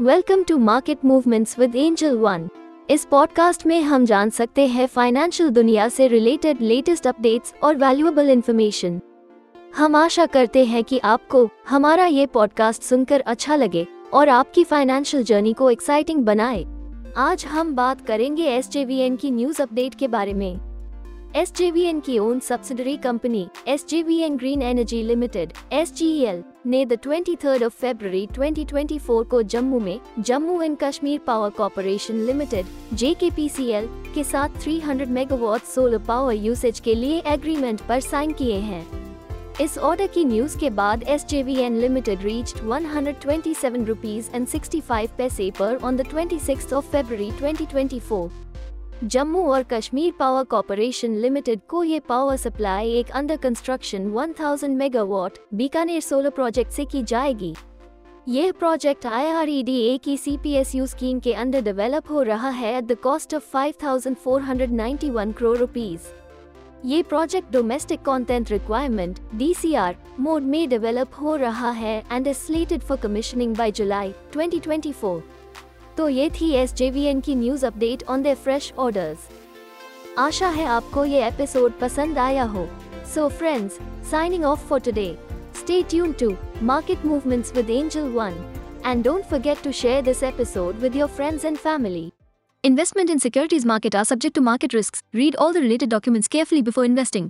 Welcome to Market Movements with Angel One इस podcast में हम जान सकते हैं फाइनेंशियल दुनिया से रिलेटेड लेटेस्ट अपडेट्स और वैल्यूएबल इंफॉर्मेशन हम आशा करते हैं कि आपको हमारा ये पॉडकास्ट सुनकर अच्छा लगे और आपकी फाइनेंशियल जर्नी को एक्साइटिंग बनाए। आज हम बात करेंगे एस की न्यूज़ अपडेट के बारे में। SJVN की own subsidiary company S Green Energy Limited S ने द 23rd ऑफ़ फरवरी 2024 को जम्मू में Jammu and Kashmir Power Corporation Limited J K साथ 300 मेगावाट सोलर पावर यूसेज के लिए एग्रीमेंट पर साइन किए हैं। इस ऑर्डर की न्यूज़ के बाद S J V N Limited reached 127 rupees and 65 paise पर on the 26th of February 2024 Jammu और कश्मीर पावर कॉरपोरेशन लिमिटेड को ये पावर सप्लाई एक under construction 1000 megawatt Bikaner solar project से की जाएगी। यह प्रोजेक्ट IREDA की C P S U scheme के अंडर डेवलप हो रहा है at the cost of 5,491 crore rupees ये project domestic content requirement DCR mode में डेवलप हो रहा है and is slated for commissioning by July 2024 तो ये थी एस की news update on the fresh orders आशा है आपको ये एपिसोड पसंद आया हो. So friends signing off for today stay tune to Market Movements with Angel One and don't forget to share this episode with your friends and family Investment in securities market are subject to market risks. Read all the related documents carefully before investing.